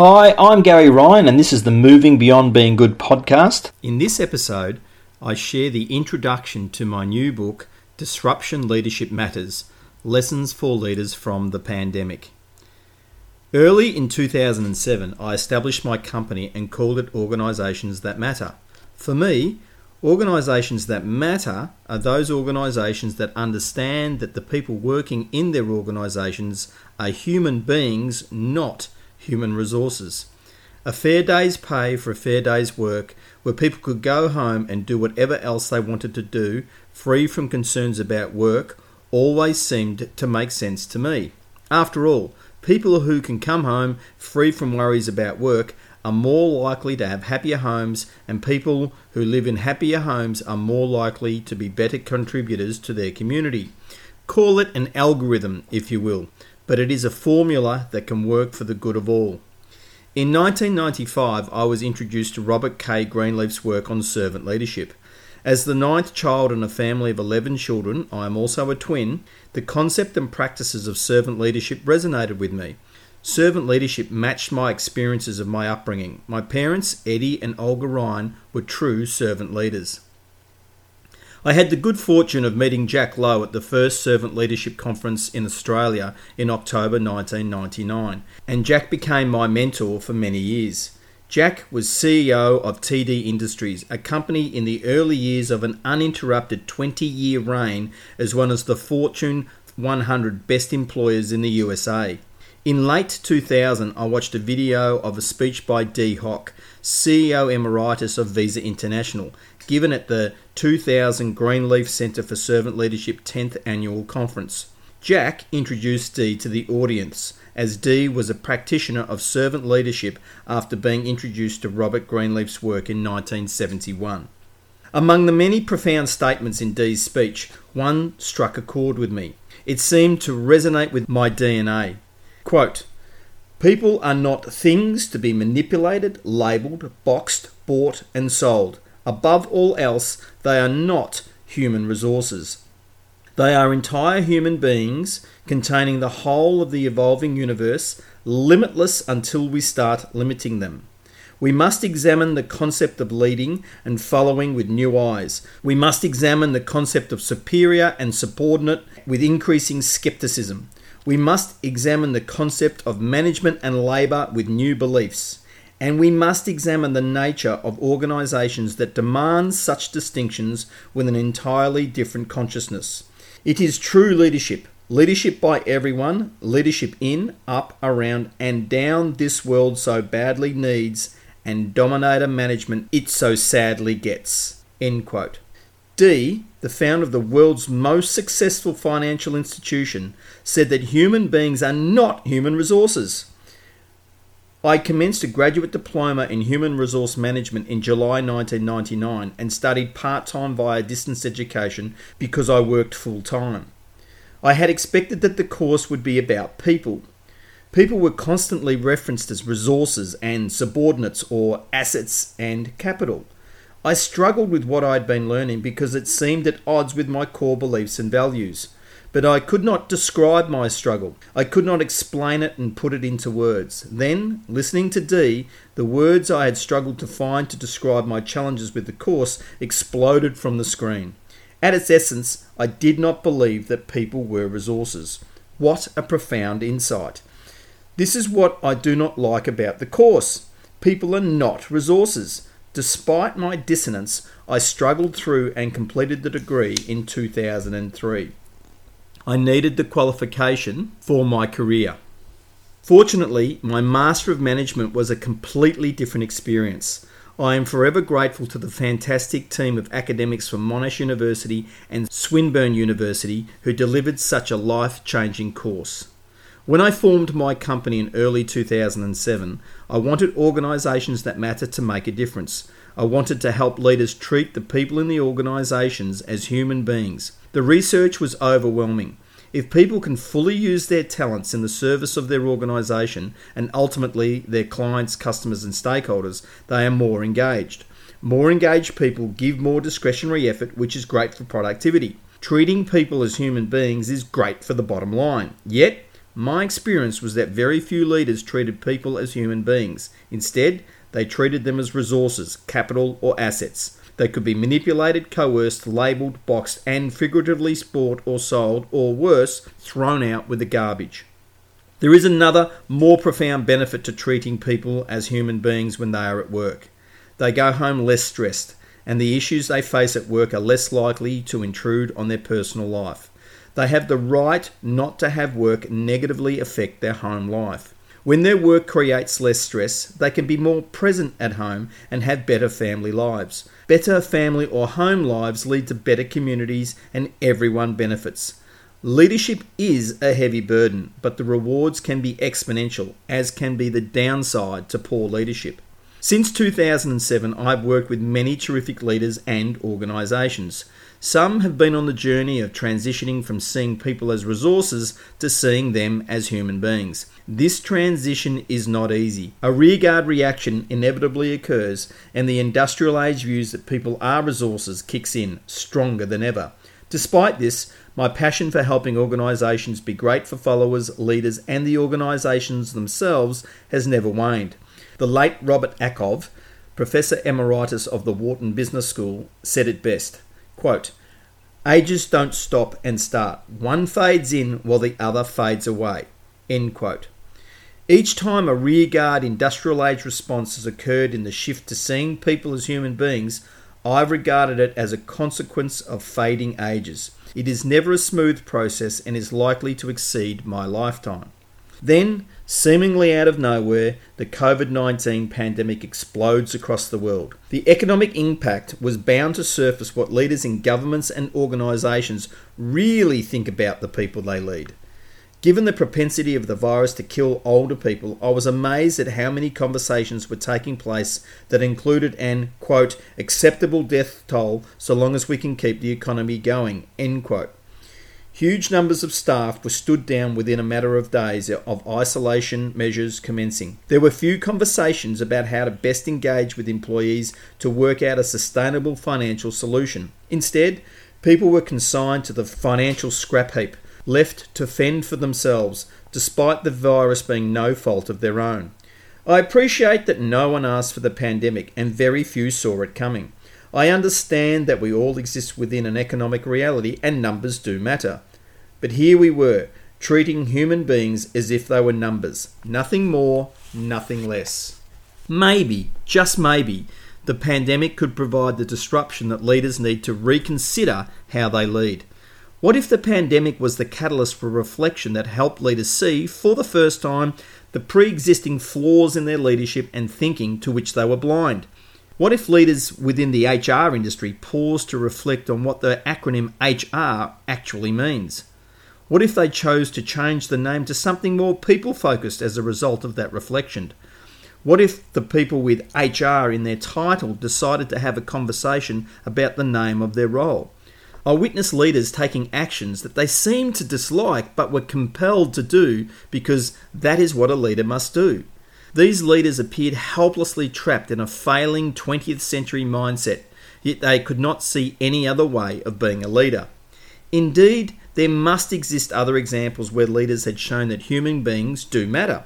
Hi, I'm Gary Ryan, and this is the Moving Beyond Being Good podcast. In this episode, I share the introduction to my new book, Disruption Leadership Matters Lessons for Leaders from the Pandemic. Early in 2007, I established my company and called it Organisations That Matter. For me, Organisations that matter are those organisations that understand that the people working in their organisations are human beings, not human resources. A fair day's pay for a fair day's work, where people could go home and do whatever else they wanted to do, free from concerns about work, always seemed to make sense to me. After all, people who can come home free from worries about work are more likely to have happier homes, and people who live in happier homes are more likely to be better contributors to their community. Call it an algorithm, if you will, but it is a formula that can work for the good of all. In 1995, I was introduced to Robert K. Greenleaf's work on servant leadership. As the ninth child in a family of 11 children, I am also a twin, the concept and practices of servant leadership resonated with me. Servant leadership matched my experiences of my upbringing. My parents, Eddie and Olga Ryan, were true servant leaders. I had the good fortune of meeting Jack Lowe at the first Servant Leadership Conference in Australia in October 1999, and Jack became my mentor for many years. Jack was CEO of TD Industries, a company in the early years of an uninterrupted 20 year reign as one of the Fortune 100 best employers in the USA. In late 2000, I watched a video of a speech by Dee Hock, CEO Emeritus of Visa International, given at the 2000 Greenleaf Centre for Servant Leadership 10th Annual Conference. Jack introduced Dee to the audience, as Dee was a practitioner of servant leadership after being introduced to Robert Greenleaf's work in 1971. Among the many profound statements in Dee's speech, one struck a chord with me. It seemed to resonate with my DNA. Quote, People are not things to be manipulated, labelled, boxed, bought, and sold. Above all else, they are not human resources. They are entire human beings containing the whole of the evolving universe, limitless until we start limiting them. We must examine the concept of leading and following with new eyes. We must examine the concept of superior and subordinate with increasing skepticism we must examine the concept of management and labour with new beliefs. And we must examine the nature of organisations that demand such distinctions with an entirely different consciousness. It is true leadership, leadership by everyone, leadership in, up, around, and down this world so badly needs, and dominator management it so sadly gets. End quote. Dee, the founder of the world's most successful financial institution, said that human beings are not human resources. I commenced a graduate diploma in human resource management in July 1999 and studied part time via distance education because I worked full time. I had expected that the course would be about people. People were constantly referenced as resources and subordinates or assets and capital. I struggled with what I had been learning because it seemed at odds with my core beliefs and values. But I could not describe my struggle. I could not explain it and put it into words. Then, listening to Dee, the words I had struggled to find to describe my challenges with the course exploded from the screen. At its essence, I did not believe that people were resources. What a profound insight. This is what I do not like about the course. People are not resources. Despite my dissonance, I struggled through and completed the degree in 2003. I needed the qualification for my career. Fortunately, my Master of Management was a completely different experience. I am forever grateful to the fantastic team of academics from Monash University and Swinburne University who delivered such a life changing course. When I formed my company in early 2007, I wanted organisations that matter to make a difference. I wanted to help leaders treat the people in the organisations as human beings. The research was overwhelming. If people can fully use their talents in the service of their organisation and ultimately their clients, customers, and stakeholders, they are more engaged. More engaged people give more discretionary effort, which is great for productivity. Treating people as human beings is great for the bottom line. Yet, my experience was that very few leaders treated people as human beings. Instead, they treated them as resources, capital, or assets. They could be manipulated, coerced, labelled, boxed, and figuratively bought or sold, or worse, thrown out with the garbage. There is another, more profound benefit to treating people as human beings when they are at work. They go home less stressed, and the issues they face at work are less likely to intrude on their personal life. They have the right not to have work negatively affect their home life. When their work creates less stress, they can be more present at home and have better family lives. Better family or home lives lead to better communities and everyone benefits. Leadership is a heavy burden, but the rewards can be exponential, as can be the downside to poor leadership. Since 2007, I've worked with many terrific leaders and organisations. Some have been on the journey of transitioning from seeing people as resources to seeing them as human beings. This transition is not easy. A rearguard reaction inevitably occurs, and the industrial age views that people are resources kicks in stronger than ever. Despite this, my passion for helping organisations be great for followers, leaders, and the organisations themselves has never waned. The late Robert Ackoff, Professor Emeritus of the Wharton Business School, said it best. Quote, Ages don't stop and start. One fades in while the other fades away. End quote. Each time a rearguard industrial age response has occurred in the shift to seeing people as human beings, I've regarded it as a consequence of fading ages. It is never a smooth process and is likely to exceed my lifetime. Then, seemingly out of nowhere, the COVID 19 pandemic explodes across the world. The economic impact was bound to surface what leaders in governments and organisations really think about the people they lead. Given the propensity of the virus to kill older people, I was amazed at how many conversations were taking place that included an, quote, acceptable death toll so long as we can keep the economy going, end quote. Huge numbers of staff were stood down within a matter of days of isolation measures commencing. There were few conversations about how to best engage with employees to work out a sustainable financial solution. Instead, people were consigned to the financial scrap heap, left to fend for themselves, despite the virus being no fault of their own. I appreciate that no one asked for the pandemic and very few saw it coming. I understand that we all exist within an economic reality and numbers do matter. But here we were, treating human beings as if they were numbers. Nothing more, nothing less. Maybe, just maybe, the pandemic could provide the disruption that leaders need to reconsider how they lead. What if the pandemic was the catalyst for reflection that helped leaders see, for the first time, the pre existing flaws in their leadership and thinking to which they were blind? What if leaders within the HR industry paused to reflect on what the acronym HR actually means? What if they chose to change the name to something more people focused as a result of that reflection? What if the people with HR in their title decided to have a conversation about the name of their role? I witnessed leaders taking actions that they seemed to dislike but were compelled to do because that is what a leader must do. These leaders appeared helplessly trapped in a failing 20th century mindset, yet they could not see any other way of being a leader. Indeed, there must exist other examples where leaders had shown that human beings do matter.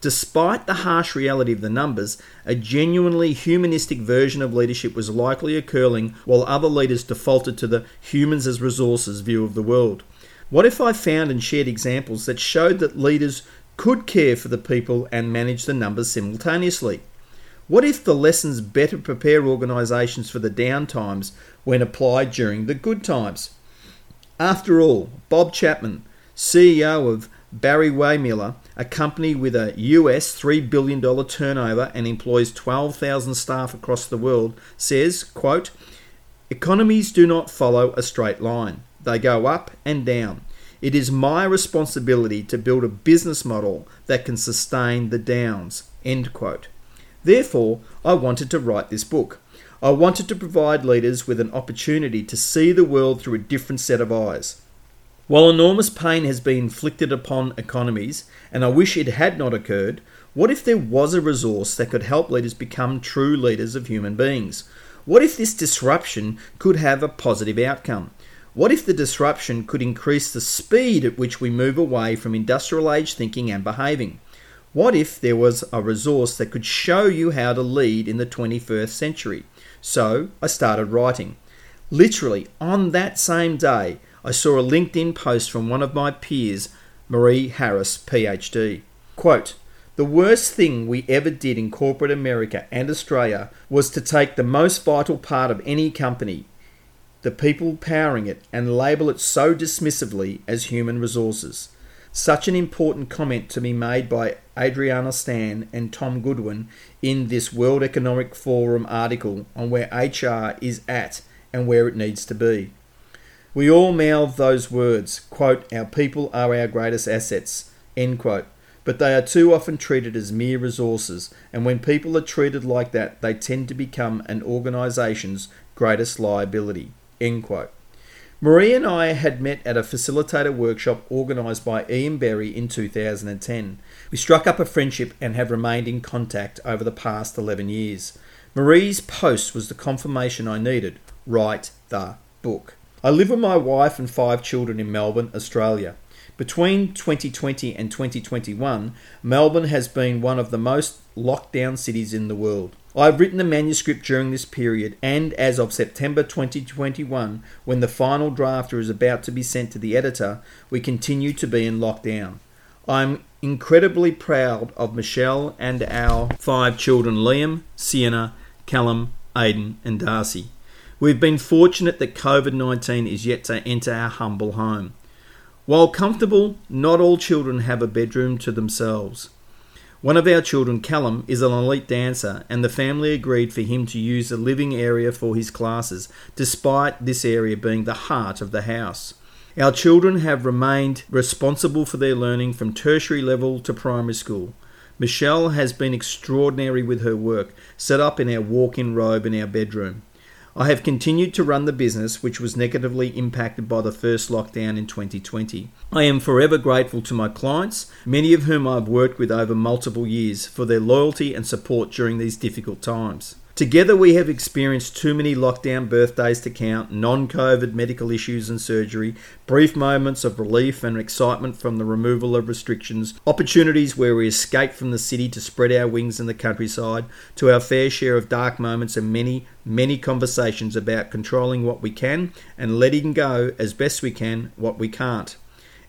Despite the harsh reality of the numbers, a genuinely humanistic version of leadership was likely occurring while other leaders defaulted to the humans as resources view of the world. What if I found and shared examples that showed that leaders could care for the people and manage the numbers simultaneously? What if the lessons better prepare organisations for the down times when applied during the good times? After all, Bob Chapman, CEO of Barry-Wehmiller, a company with a US $3 billion turnover and employs 12,000 staff across the world, says, quote, Economies do not follow a straight line. They go up and down. It is my responsibility to build a business model that can sustain the downs. End quote. Therefore, I wanted to write this book. I wanted to provide leaders with an opportunity to see the world through a different set of eyes. While enormous pain has been inflicted upon economies, and I wish it had not occurred, what if there was a resource that could help leaders become true leaders of human beings? What if this disruption could have a positive outcome? What if the disruption could increase the speed at which we move away from industrial age thinking and behaving? What if there was a resource that could show you how to lead in the 21st century? So I started writing. Literally, on that same day, I saw a LinkedIn post from one of my peers, Marie Harris, PhD. Quote, the worst thing we ever did in corporate America and Australia was to take the most vital part of any company, the people powering it and label it so dismissively as human resources. Such an important comment to be made by Adriana Stan and Tom Goodwin in this World Economic Forum article on where HR is at and where it needs to be. We all mouth those words, quote, our people are our greatest assets, end quote, but they are too often treated as mere resources, and when people are treated like that, they tend to become an organisation's greatest liability. End quote. Marie and I had met at a facilitator workshop organised by Ian Berry in 2010. We struck up a friendship and have remained in contact over the past 11 years. Marie's post was the confirmation I needed write the book. I live with my wife and five children in Melbourne, Australia. Between 2020 and 2021, Melbourne has been one of the most locked down cities in the world. I've written the manuscript during this period, and as of September 2021, when the final drafter is about to be sent to the editor, we continue to be in lockdown. I'm incredibly proud of Michelle and our five children Liam, Sienna, Callum, Aidan, and Darcy. We've been fortunate that COVID 19 is yet to enter our humble home. While comfortable, not all children have a bedroom to themselves. One of our children, Callum, is an elite dancer, and the family agreed for him to use the living area for his classes, despite this area being the heart of the house. Our children have remained responsible for their learning from tertiary level to primary school. Michelle has been extraordinary with her work, set up in our walk in robe in our bedroom. I have continued to run the business, which was negatively impacted by the first lockdown in 2020. I am forever grateful to my clients, many of whom I've worked with over multiple years, for their loyalty and support during these difficult times. Together, we have experienced too many lockdown birthdays to count, non COVID medical issues and surgery, brief moments of relief and excitement from the removal of restrictions, opportunities where we escape from the city to spread our wings in the countryside, to our fair share of dark moments and many, many conversations about controlling what we can and letting go as best we can what we can't.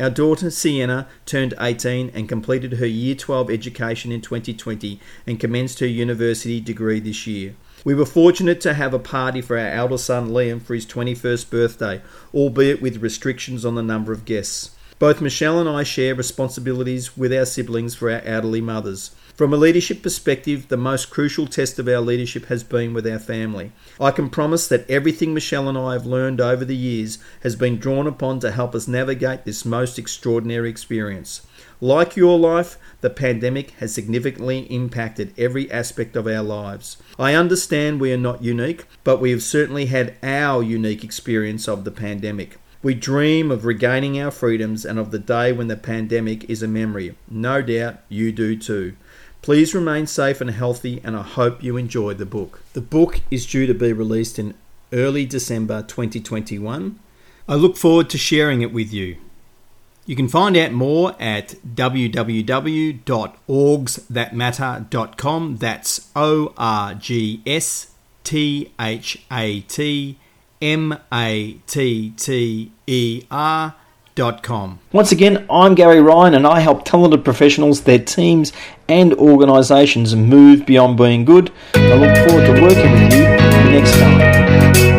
Our daughter Sienna turned 18 and completed her Year 12 education in 2020 and commenced her university degree this year. We were fortunate to have a party for our elder son Liam for his 21st birthday, albeit with restrictions on the number of guests. Both Michelle and I share responsibilities with our siblings for our elderly mothers. From a leadership perspective, the most crucial test of our leadership has been with our family. I can promise that everything Michelle and I have learned over the years has been drawn upon to help us navigate this most extraordinary experience. Like your life, the pandemic has significantly impacted every aspect of our lives. I understand we are not unique, but we have certainly had our unique experience of the pandemic. We dream of regaining our freedoms and of the day when the pandemic is a memory. No doubt you do too. Please remain safe and healthy, and I hope you enjoy the book. The book is due to be released in early December 2021. I look forward to sharing it with you. You can find out more at www.orgsthatmatter.com. That's O R G S T H A T M A T T E R once again, I'm Gary Ryan and I help talented professionals, their teams, and organisations move beyond being good. I look forward to working with you next time.